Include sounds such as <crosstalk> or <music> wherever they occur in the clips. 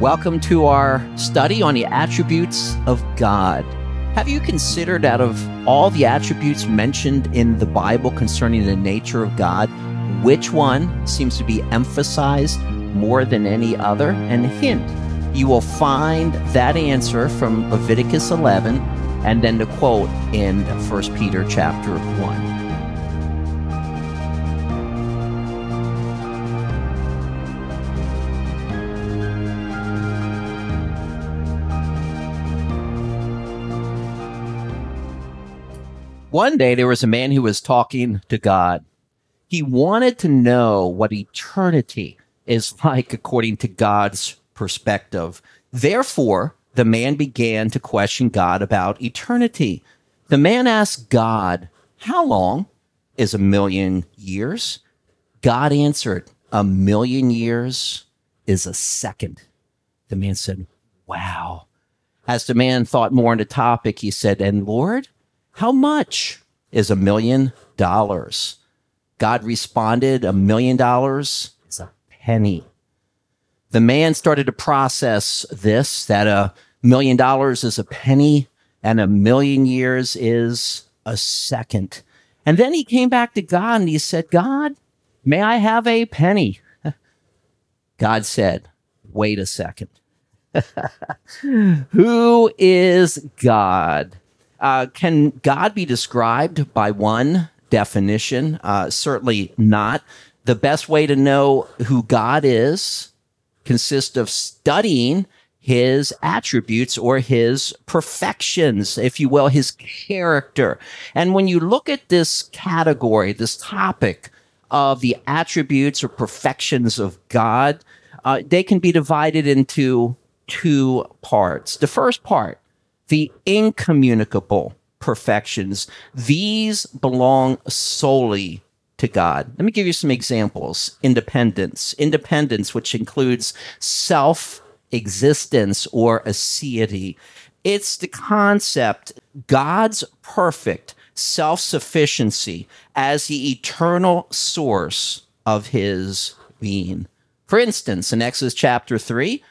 Welcome to our study on the attributes of God. Have you considered out of all the attributes mentioned in the Bible concerning the nature of God, which one seems to be emphasized more than any other? And hint, you will find that answer from Leviticus 11 and then the quote in 1 Peter chapter 1. One day there was a man who was talking to God. He wanted to know what eternity is like according to God's perspective. Therefore, the man began to question God about eternity. The man asked God, How long is a million years? God answered, A million years is a second. The man said, Wow. As the man thought more on the topic, he said, And Lord, how much is a million dollars? God responded, A million dollars is a penny. The man started to process this that a million dollars is a penny and a million years is a second. And then he came back to God and he said, God, may I have a penny? <laughs> God said, Wait a second. <laughs> Who is God? Uh, can God be described by one definition? Uh, certainly not. The best way to know who God is consists of studying his attributes or his perfections, if you will, his character. And when you look at this category, this topic of the attributes or perfections of God, uh, they can be divided into two parts. The first part the incommunicable perfections. These belong solely to God. Let me give you some examples. Independence. Independence, which includes self existence or aseity. It's the concept God's perfect self sufficiency as the eternal source of his being. For instance, in Exodus chapter 3,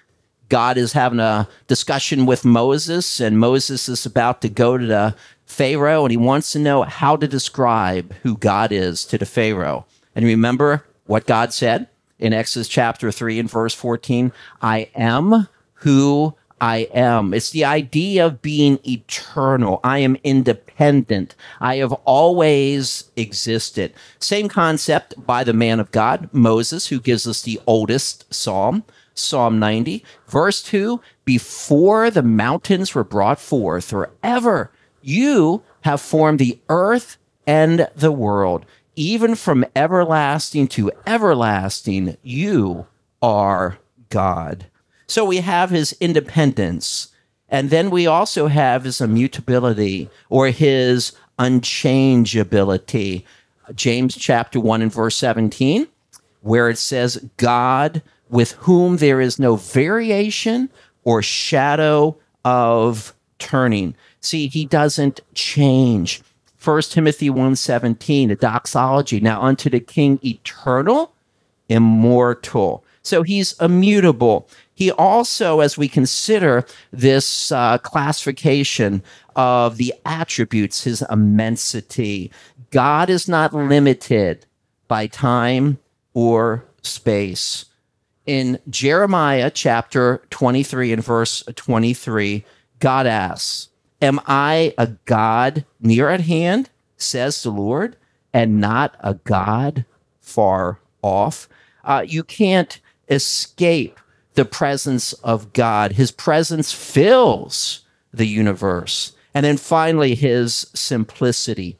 God is having a discussion with Moses, and Moses is about to go to the Pharaoh, and he wants to know how to describe who God is to the Pharaoh. And remember what God said in Exodus chapter 3 and verse 14 I am who I am. It's the idea of being eternal. I am independent. I have always existed. Same concept by the man of God, Moses, who gives us the oldest psalm. Psalm 90, verse 2 Before the mountains were brought forth, or ever, you have formed the earth and the world. Even from everlasting to everlasting, you are God. So we have his independence. And then we also have his immutability or his unchangeability. James chapter 1 and verse 17, where it says, God with whom there is no variation or shadow of turning. See, he doesn't change. 1 Timothy 1:17, a doxology, now unto the king eternal, immortal. So he's immutable. He also, as we consider this uh, classification of the attributes, his immensity, God is not limited by time or space in Jeremiah chapter 23 and verse 23, God asks, Am I a God near at hand, says the Lord, and not a God far off? Uh, you can't escape the presence of God. His presence fills the universe. And then finally, his simplicity.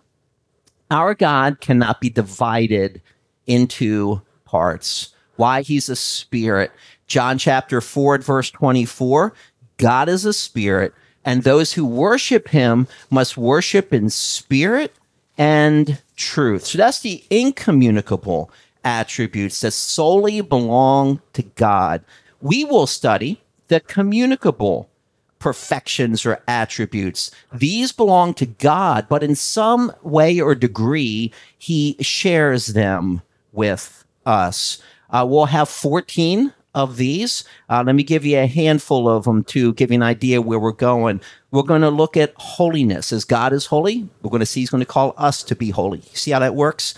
Our God cannot be divided into parts why he's a spirit. John chapter 4 verse 24 God is a spirit, and those who worship him must worship in spirit and truth. So that's the incommunicable attributes that solely belong to God. We will study the communicable perfections or attributes. These belong to God, but in some way or degree, he shares them with us. Uh, we'll have 14 of these. Uh, let me give you a handful of them to give you an idea where we're going. We're going to look at holiness. As God is holy, we're going to see He's going to call us to be holy. See how that works?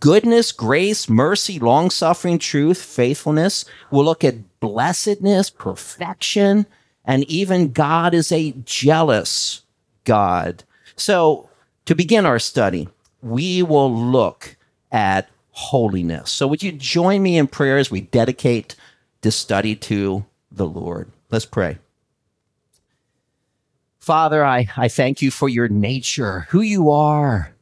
Goodness, grace, mercy, long suffering, truth, faithfulness. We'll look at blessedness, perfection, and even God is a jealous God. So, to begin our study, we will look at holiness. So, would you join me in prayer as we dedicate this study to the Lord? Let's pray. Father, I, I thank you for your nature, who you are.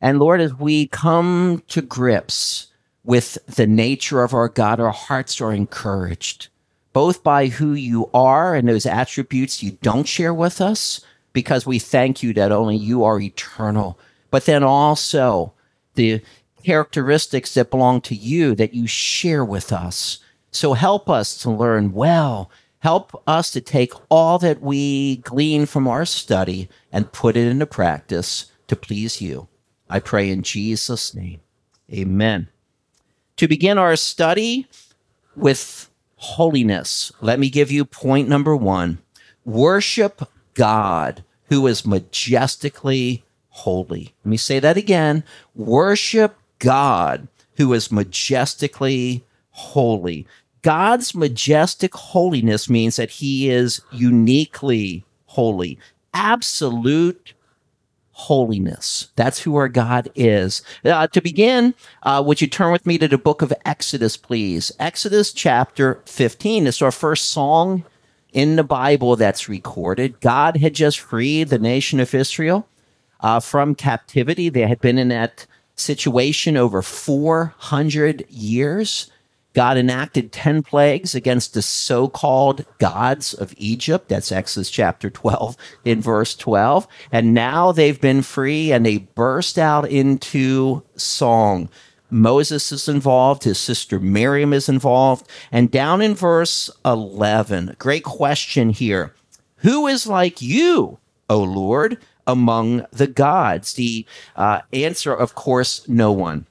And Lord, as we come to grips with the nature of our God, our hearts are encouraged, both by who you are and those attributes you don't share with us, because we thank you that only you are eternal, but then also the characteristics that belong to you that you share with us. So help us to learn well. Help us to take all that we glean from our study and put it into practice to please you. I pray in Jesus' name. Amen. To begin our study with holiness, let me give you point number one worship God who is majestically holy. Let me say that again. Worship God who is majestically holy. God's majestic holiness means that he is uniquely holy, absolute holiness. That's who our God is. Uh, to begin, uh, would you turn with me to the book of Exodus, please? Exodus chapter 15. It's our first song in the Bible that's recorded. God had just freed the nation of Israel uh, from captivity. They had been in that situation over 400 years. God enacted 10 plagues against the so called gods of Egypt. That's Exodus chapter 12 in verse 12. And now they've been free and they burst out into song. Moses is involved, his sister Miriam is involved. And down in verse 11, great question here Who is like you, O Lord? among the gods? The uh, answer, of course, no one.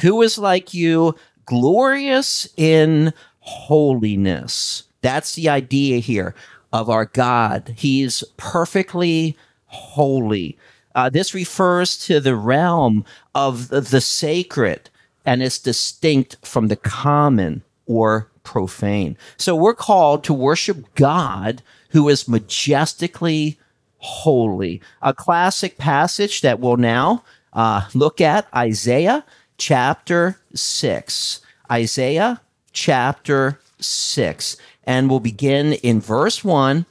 Who is like you, glorious in holiness? That's the idea here of our God. He's perfectly holy. Uh, this refers to the realm of the, sacred and it's distinct from the common or profane. So we're called to worship God who is majestically holy. A classic passage that we'll now uh, look at Isaiah chapter 6. Isaiah chapter 6. And we'll begin in verse 1.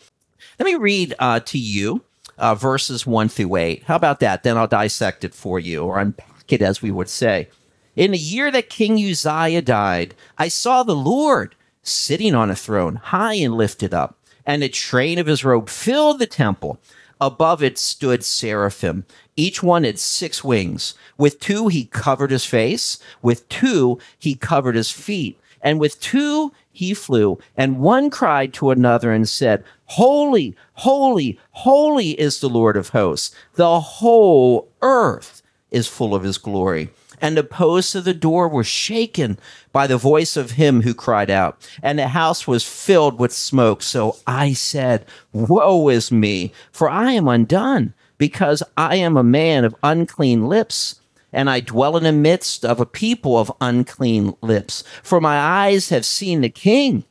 Let me read uh, to you uh, verses 1 through 8. How about that? Then I'll dissect it for you, or unpack it, as we would say. In the year that King Uzziah died, I saw the Lord sitting on a throne, high and lifted up, and the train of his robe filled the temple. Above it stood seraphim. Each one had six wings. With two, he covered his face. With two, he covered his feet. And with two, he flew. And one cried to another and said, Holy, holy, holy is the Lord of hosts. The whole earth is full of his glory and the posts of the door were shaken by the voice of him who cried out, and the house was filled with smoke. So I said, Woe is me, for I am undone, because I am a man of unclean lips. And I dwell in the midst of a people of unclean lips. For my eyes have seen the King,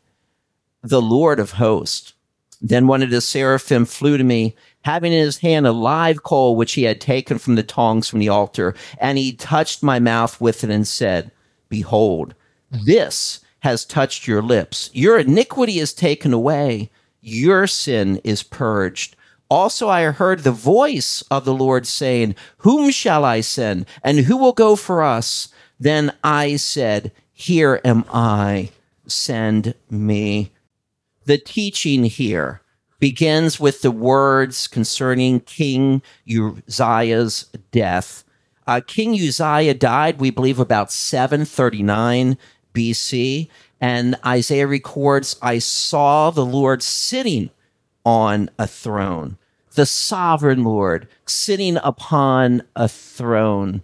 the Lord of hosts. Then one of the seraphim flew to me having in his hand a live coal which he had taken from the tongs from the altar. And he touched my mouth with it and said, Behold, this has touched your lips. Your iniquity is taken away, your sin is purged. Also, I heard the voice of the Lord saying, Whom shall I send? And who will go for us? Then I said, Here am I, send me. The teaching here begins with the words concerning King Uzziah's death. Uh, King Uzziah died, we believe, about 739 BC. And Isaiah records, I saw the Lord sitting on a throne, the sovereign Lord sitting upon a throne.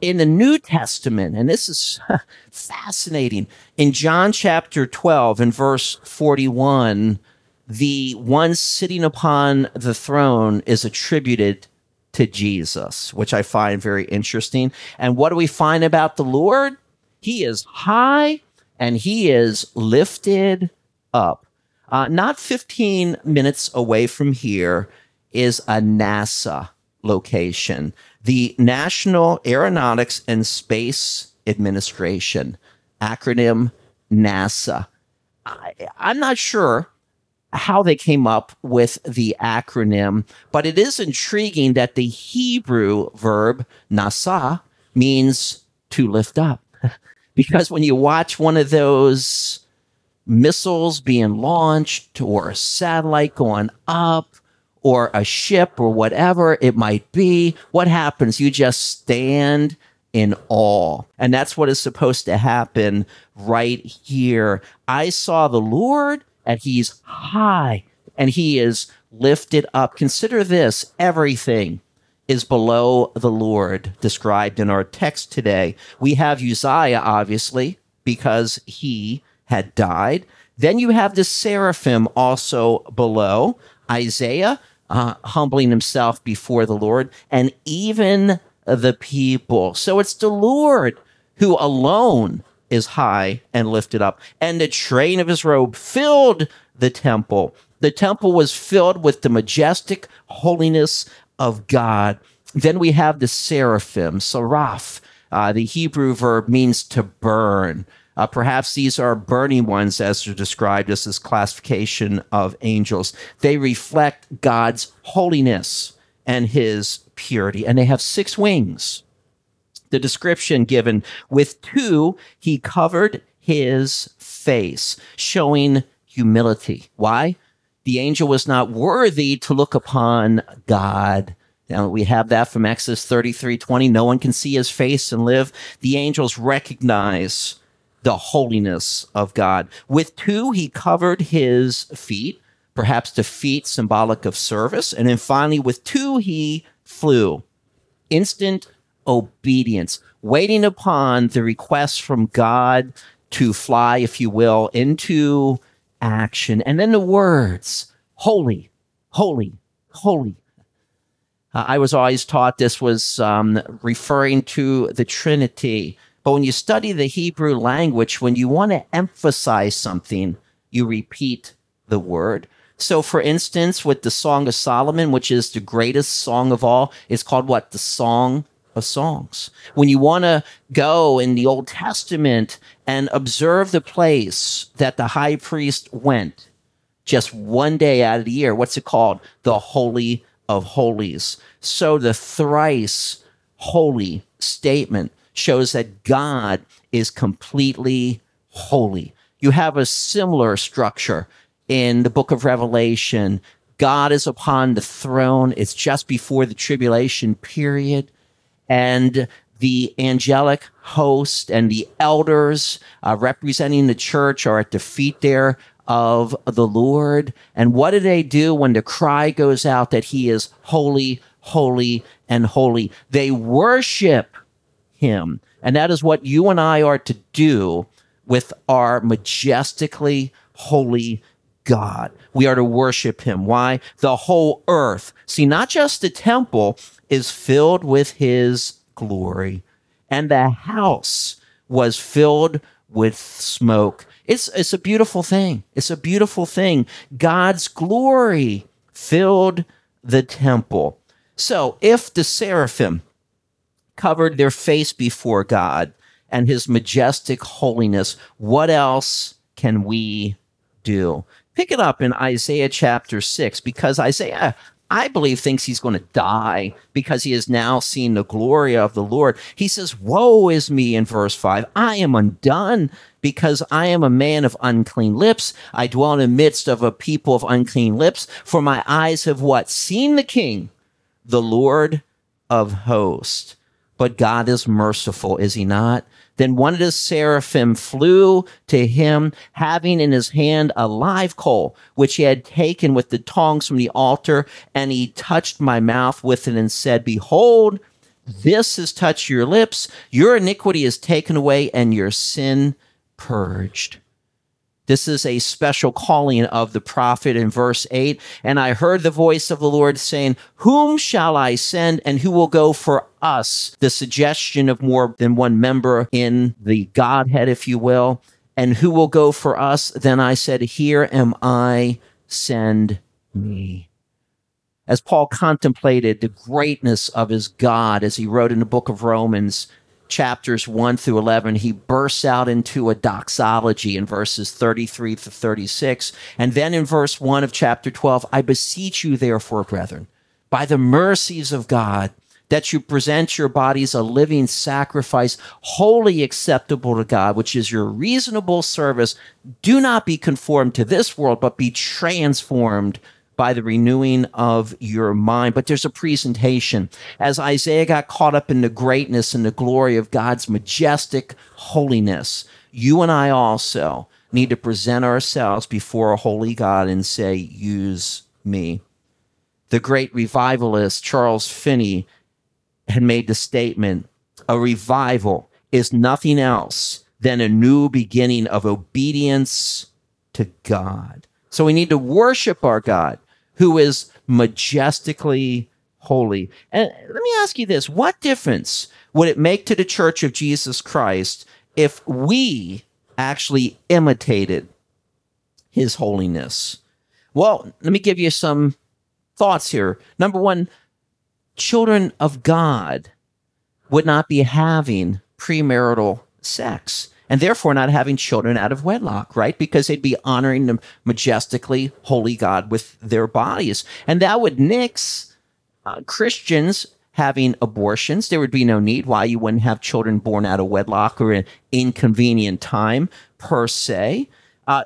in the New Testament, and this is <laughs> fascinating, in John chapter 12 and verse 41, the one sitting upon the throne is attributed to Jesus, which I find very interesting. And what do we find about the Lord? He is high and he is lifted up. Uh, not 15 minutes away from here is a NASA location, the National Aeronautics and Space Administration, acronym NASA. I, I'm not sure how they came up with the acronym, but it is intriguing that the Hebrew verb nasa means to lift up. <laughs> because when you watch one of those missiles being launched or a satellite going up or a ship or whatever it might be, what happens? You just stand in awe. And that's what is supposed to happen right here. I saw the Lord and he's high and he is lifted up. Consider this everything is below the Lord described in our text today. We have Uzziah, obviously, because he had died. Then you have the seraphim also below. Isaiah, uh, humbling himself before the Lord, and even the people. So it's the Lord who alone is high and lifted up, and the train of his robe filled the temple. The temple was filled with the majestic holiness of God. Then we have the seraphim, seraph. Uh, the Hebrew verb means to burn. Uh, perhaps these are burning ones, as are described as this classification of angels. They reflect God's holiness and his purity, and they have six wings the description given with two, he covered his face, showing humility. Why? The angel was not worthy to look upon God. Now we have that from Exodus 33 20. No one can see his face and live. The angels recognize the holiness of God. With two, he covered his feet, perhaps the feet symbolic of service. And then finally, with two, he flew. Instant obedience, waiting upon the request from God to fly, if you will, into action. And then the words, holy, holy, holy. Uh, I was always taught this was um, referring to the Trinity. But when you study the Hebrew language, when you want to emphasize something, you repeat the word. So, for instance, with the Song of Solomon, which is the greatest song of all, it's called what? The Song of songs. When you want to go in the Old Testament and observe the place that the high priest went just one day out of the year, what's it called? The Holy of Holies. So the thrice holy statement shows that God is completely holy. You have a similar structure in the book of Revelation. God is upon the throne. It's just before the tribulation period and the angelic host and the elders uh, representing the church are at the feet there of the Lord. And what do they do when the cry goes out that he is holy, holy, and holy? They worship him. And that is what you and I are to do with our majestically holy God. We are to worship him. Why? The whole earth. See, not just the temple, is filled with his glory, and the house was filled with smoke. It's, it's a beautiful thing. It's a beautiful thing. God's glory filled the temple. So if the seraphim covered their face before God and his majestic holiness, what else can we do? Pick it up in Isaiah chapter 6 because Isaiah I believe thinks he's going to die because he has now seen the glory of the Lord. He says, Woe is me in verse 5. I am undone because I am a man of unclean lips. I dwell in the midst of a people of unclean lips. For my eyes have what? Seen the King, the Lord of hosts. But God is merciful, is he not? Then one of the seraphim flew to him, having in his hand a live coal, which he had taken with the tongs from the altar, and he touched my mouth with it and said, Behold, this has touched your lips, your iniquity is taken away and your sin purged. This is a special calling of the prophet in verse 8. And I heard the voice of the Lord saying, Whom shall I send and who will go for us? The suggestion of more than one member in the Godhead, if you will. And who will go for us? Then I said, Here am I, send me. As Paul contemplated the greatness of his God, as he wrote in the book of Romans, chapters 1 through 11, he bursts out into a doxology in verses 33 to 36. And then in verse 1 of chapter 12, I beseech you, therefore, brethren, by the mercies of God, that you present your bodies a living sacrifice, wholly acceptable to God, which is your reasonable service. Do not be conformed to this world, but be transformed by the renewing of your mind. But there's a presentation. As Isaiah got caught up in the greatness and the glory of God's majestic holiness, you and I also need to present ourselves before a holy God and say, Use me. The great revivalist Charles Finney had made the statement a revival is nothing else than a new beginning of obedience to God. So we need to worship our God who is majestically holy. And let me ask you this what difference would it make to the church of Jesus Christ if we actually imitated his holiness? Well, let me give you some thoughts here. Number one, children of God would not be having premarital sex and therefore not having children out of wedlock, right? Because they'd be honoring the majestically holy God with their bodies. And that would nix uh, Christians having abortions. There would be no need why you wouldn't have children born out of wedlock or an inconvenient time per se. Uh,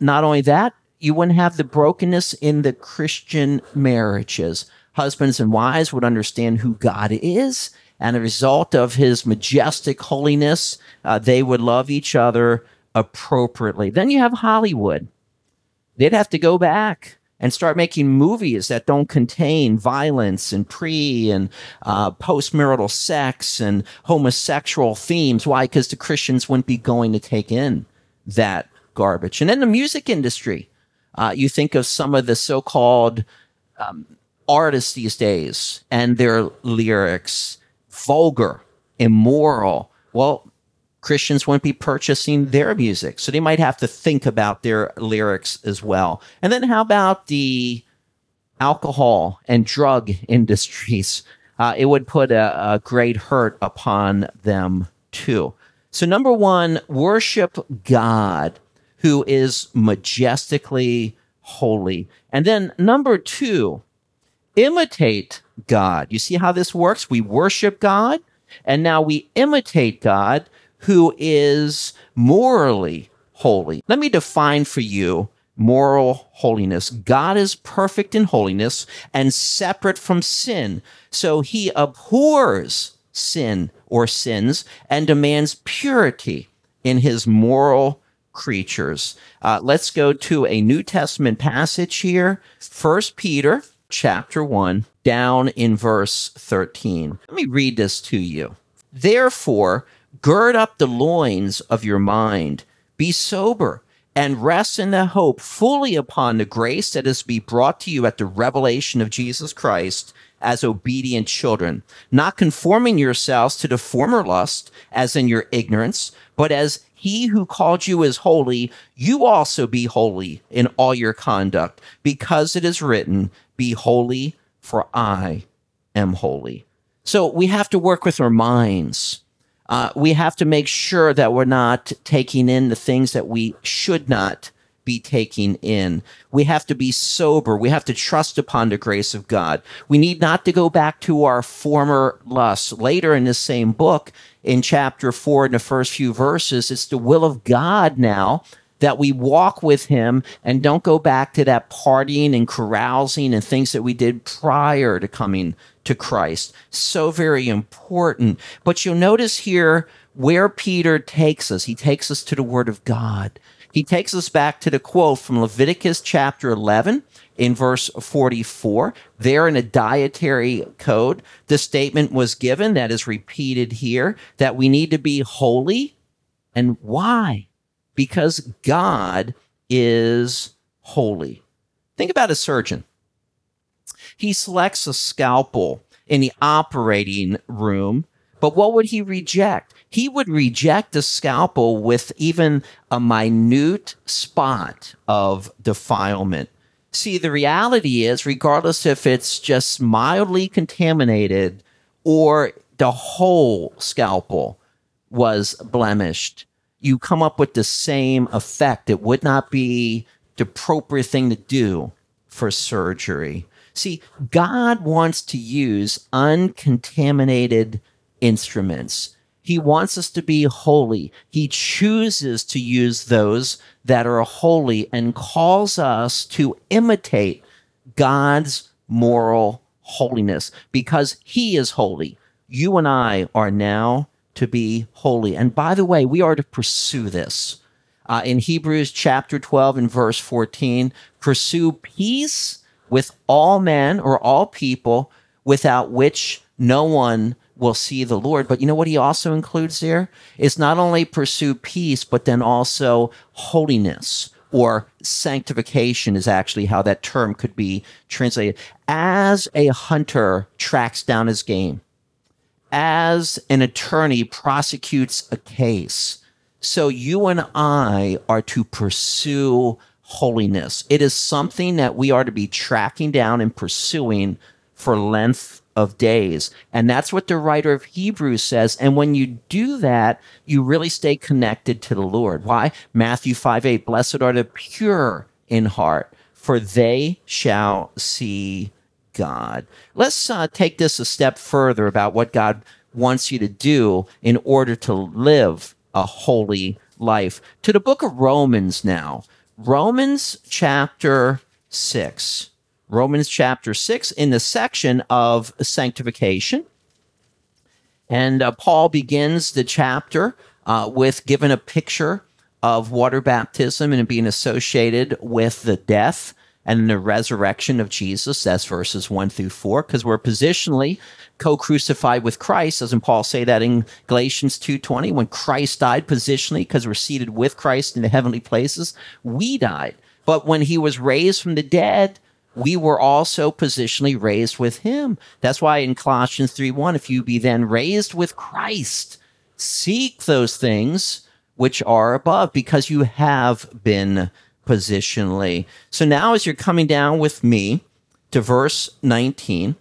not only that, you wouldn't have the brokenness in the Christian marriages. Husbands and wives would understand who God is and a result of his majestic holiness, uh, they would love each other appropriately. Then you have Hollywood. They'd have to go back and start making movies that don't contain violence and pre and uh, postmarital sex and homosexual themes. Why? Because the Christians wouldn't be going to take in that garbage. And then the music industry. Uh, you think of some of the so called um, artists these days and their lyrics vulgar, immoral. Well, Christians won't be purchasing their music. So they might have to think about their lyrics as well. And then how about the alcohol and drug <laughs> industries? Uh, it would put a, a great hurt upon them too. So, number one, worship God who is majestically holy. And then number two, imitate God. You see how this works? We worship God, and now we imitate God who is morally holy. Let me define for you moral holiness. God is perfect in holiness and separate from sin. So he abhors sin or sins and demands purity in his moral creatures. Uh, let's go to a New Testament passage here. First Peter chapter 1, down in verse 13. Let me read this to you. Therefore, gird up the loins of your mind, be sober, and rest in the hope fully upon the grace that is to be brought to you at the revelation of Jesus Christ as obedient children, not conforming yourselves to the former lust as in your ignorance, but as he who called you is holy, you also be holy in all your conduct, because it is written, Be holy, for I am holy. So we have to work with our minds. Uh, we have to make sure that we're not taking in the things that we should not be taking in. We have to be sober. We have to trust upon the grace of God. We need not to go back to our former lusts. Later in this same book, in chapter four, in the first few verses, it's the will of God now that we walk with him and don't go back to that partying and carousing and things that we did prior to coming to Christ. So very important. But you'll notice here where Peter takes us. He takes us to the word of God. He takes us back to the quote from Leviticus chapter 11 in verse 44. There in a dietary code, the statement was given that is repeated here that we need to be holy. And why? Because God is holy. Think about a surgeon. He selects a scalpel in the operating room, but what would he reject? He would reject a scalpel with even a minute spot of defilement. See, the reality is, regardless if it's just mildly contaminated or the whole scalpel was blemished, you come up with the same effect. It would not be the appropriate thing to do for surgery. See, God wants to use uncontaminated instruments. He wants us to be holy. He chooses to use those that are holy and calls us to imitate God's moral holiness because He is holy. You and I are now to be holy. And by the way, we are to pursue this. Uh, in Hebrews chapter 12 and verse 14, pursue peace with all men or all people without which no one will see the Lord. But you know what he also includes there? Is not only pursue peace, but then also holiness or sanctification is actually how that term could be translated. As a hunter tracks down his game, as an attorney prosecutes a case, so you and I are to pursue holiness. It is something that we are to be tracking down and pursuing for length of days. And that's what the writer of Hebrews says. And when you do that, you really stay connected to the Lord. Why? Matthew 5 8, blessed are the pure in heart, for they shall see God. Let's uh, take this a step further about what God wants you to do in order to live a holy life. To the book of Romans now. Romans chapter 6. Romans chapter 6 in the section of sanctification. And uh, Paul begins the chapter uh, with giving a picture of water baptism and being associated with the death and the resurrection of Jesus. That's verses 1 through 4, because we're positionally co-crucified with Christ. Doesn't Paul say that in Galatians 2.20? When Christ died positionally, because we're seated with Christ in the heavenly places, we died. But when he was raised from the dead, we were also positionally raised with him. That's why in Colossians 3 1, if you be then raised with Christ, seek those things which are above because you have been positionally. So now, as you're coming down with me to verse 19,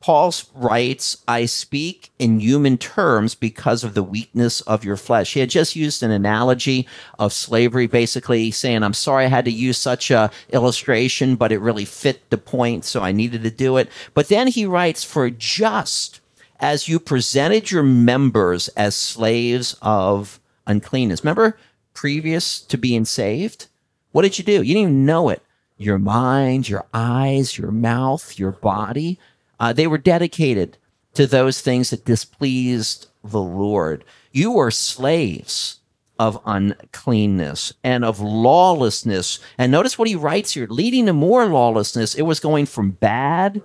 Paul writes, I speak in human terms because of the weakness of your flesh. He had just used an analogy of slavery, basically saying, I'm sorry I had to use such a illustration, but it really fit the point, so I needed to do it. But then he writes, For just as you presented your members as slaves of uncleanness. Remember, previous to being saved, what did you do? You didn't even know it. Your mind, your eyes, your mouth, your body uh, they were dedicated to those things that displeased the Lord. You were slaves of uncleanness and of lawlessness. And notice what he writes here leading to more lawlessness. It was going from bad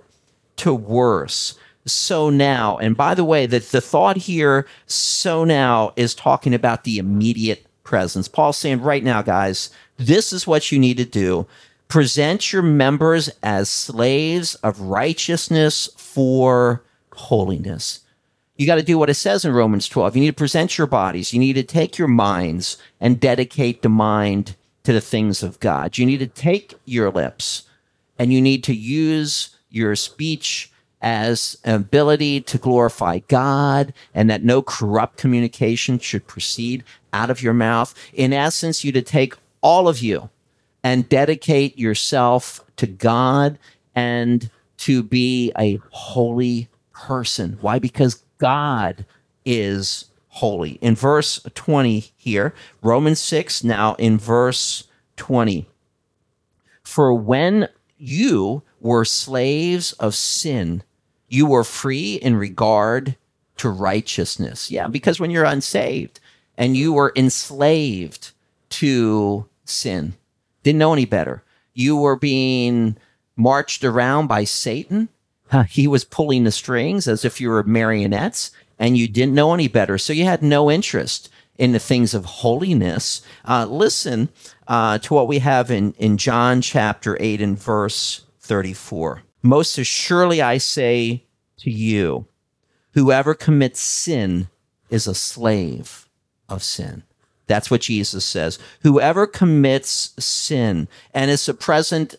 to worse. So now, and by the way, that the thought here, so now, is talking about the immediate presence. Paul's saying, right now, guys, this is what you need to do present your members as slaves of righteousness for holiness. You got to do what it says in Romans 12. You need to present your bodies. You need to take your minds and dedicate the mind to the things of God. You need to take your lips and you need to use your speech as an ability to glorify God and that no corrupt communication should proceed out of your mouth. In essence, you to take all of you and dedicate yourself to God and to be a holy person. Why? Because God is holy. In verse 20 here, Romans 6, now in verse 20. For when you were slaves of sin, you were free in regard to righteousness. Yeah, because when you're unsaved and you were enslaved to sin, didn't know any better. You were being marched around by Satan. <laughs> He was pulling the strings as if you were marionettes and you didn't know any better. So you had no interest in the things of holiness. Uh, listen uh, to what we have in, in John chapter 8 and verse 34. Most assuredly I say to you, whoever commits sin is a slave of sin. That's what Jesus says. Whoever commits sin, and it's a present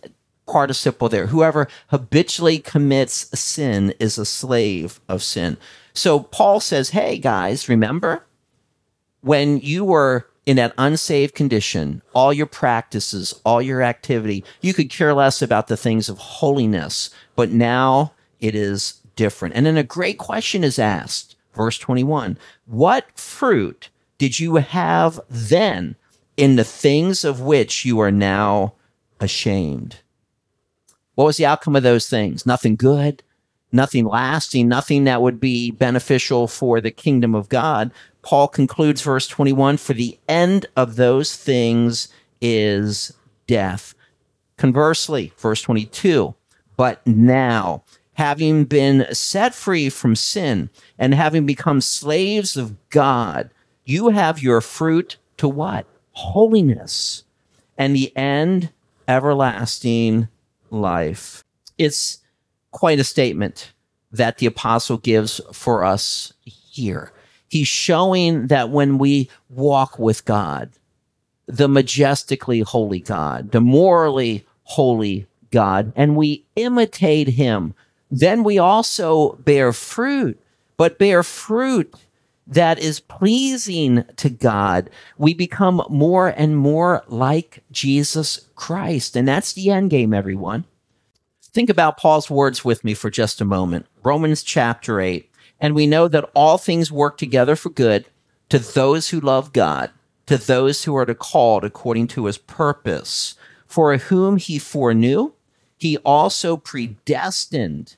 participle there. Whoever habitually commits sin is a slave of sin. So Paul says, hey guys, remember when you were in that unsaved condition, all your practices, all your activity, you could care less about the things of holiness, but now it is different. And then a great question is asked, verse 21 What fruit did you have then in the things of which you are now ashamed? What was the outcome of those things? Nothing good, nothing lasting, nothing that would be beneficial for the kingdom of God. Paul concludes verse 21 For the end of those things is death. Conversely, verse 22 But now, having been set free from sin and having become slaves of God, you have your fruit to what? Holiness. And the end, everlasting life. It's quite a statement that the apostle gives for us here. He's showing that when we walk with God, the majestically holy God, the morally holy God, and we imitate him, then we also bear fruit, but bear fruit that is pleasing to God. We become more and more like Jesus Christ. And that's the end game, everyone. Think about Paul's words with me for just a moment. Romans chapter 8. And we know that all things work together for good to those who love God, to those who are called according to his purpose. For whom he foreknew, he also predestined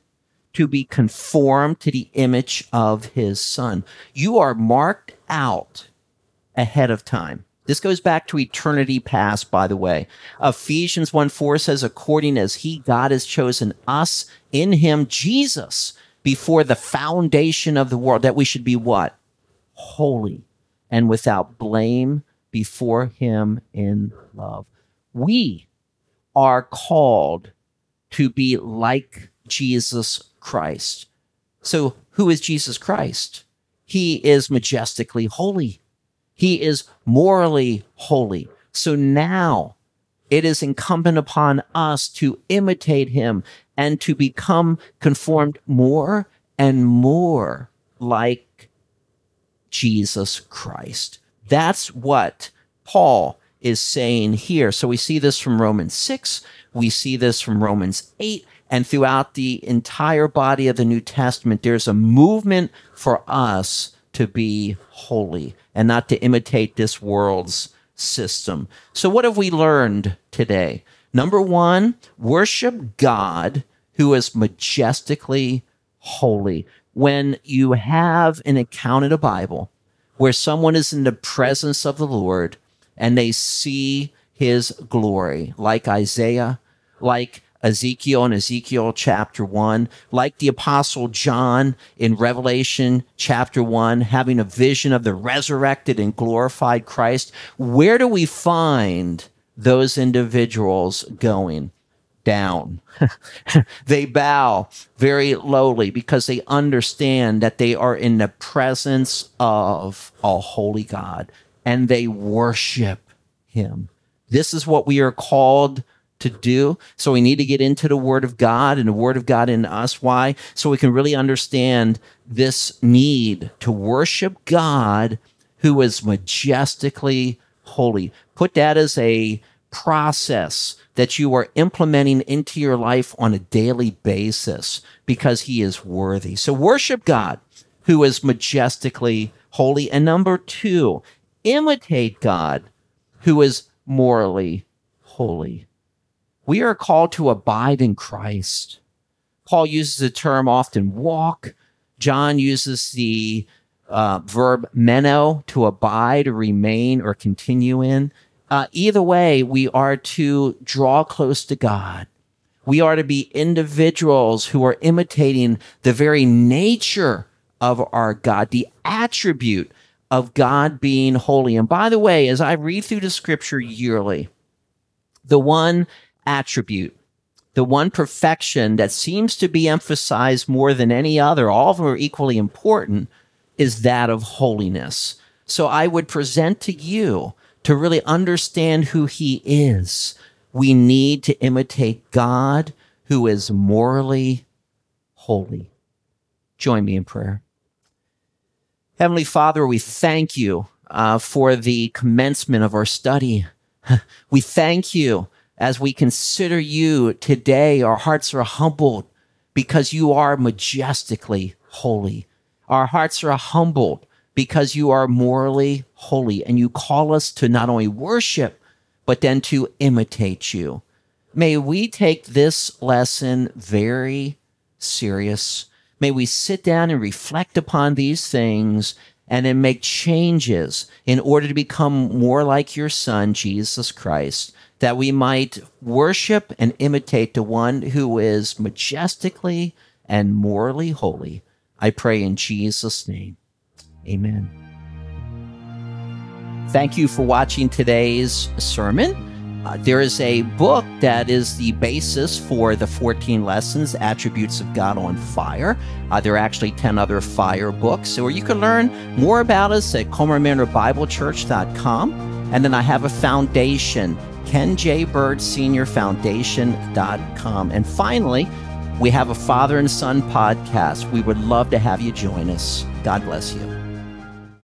to be conformed to the image of his son. You are marked out ahead of time. This goes back to eternity past, by the way. Ephesians 1 4 says, according as he, God, has chosen us in him, Jesus, before the foundation of the world, that we should be what? Holy and without blame before him in love. We are called to be like Jesus Christ. So, who is Jesus Christ? He is majestically holy. He is morally holy. So now it is incumbent upon us to imitate him and to become conformed more and more like Jesus Christ. That's what Paul is saying here. So we see this from Romans 6, we see this from Romans 8, and throughout the entire body of the New Testament, there's a movement for us to be holy and not to imitate this world's system. So, what have we learned today? Number one, worship God who is majestically holy. When you have an account in the Bible where someone is in the presence of the Lord and they see his glory, like Isaiah, like Ezekiel in Ezekiel chapter 1, like the apostle John in Revelation chapter 1, having a vision of the resurrected and glorified Christ. Where do we find those individuals going? Down. <laughs> they bow very lowly because they understand that they are in the presence of a holy God and they worship him. This is what we are called to do. So we need to get into the Word of God and the Word of God in us. Why? So we can really understand this need to worship God who is majestically holy. Put that as a process that you are implementing into your life on a daily basis because he is worthy. So worship God who is majestically holy. And number two, imitate God who is morally holy. We are called to abide in Christ. Paul uses the term often walk. John uses the uh, verb meno to abide remain or continue in. Uh, either way, we are to draw close to God. We are to be individuals who are imitating the very nature of our God, the attribute of God being holy. And by the way, as I read through the scripture yearly, the one attribute, the one perfection that seems to be emphasized more than any other, all of them are equally important, is that of holiness. So I would present to you to really understand who he is. We need to imitate God who is morally holy. Join me in prayer. Heavenly Father, we thank you uh, for the commencement of our study. <laughs> we thank you as we consider you today. Our hearts are humbled because you are majestically holy. Our hearts are humbled because you are morally holy and you call us to not only worship, but then to imitate you. May we take this lesson very serious. May we sit down and reflect upon these things and then make changes in order to become more like your son, Jesus Christ, that we might worship and imitate the one who is majestically and morally holy. I pray in Jesus' name. Amen. Thank you for watching today's sermon. Uh, there is a book that is the basis for the 14 lessons, Attributes of God on Fire. Uh, there are actually 10 other fire books, or you can learn more about us at colmarmanorbiblechurch.com. And then I have a foundation, Ken J. Burge Senior Foundation.com. And finally, we have a father and son podcast. We would love to have you join us. God bless you.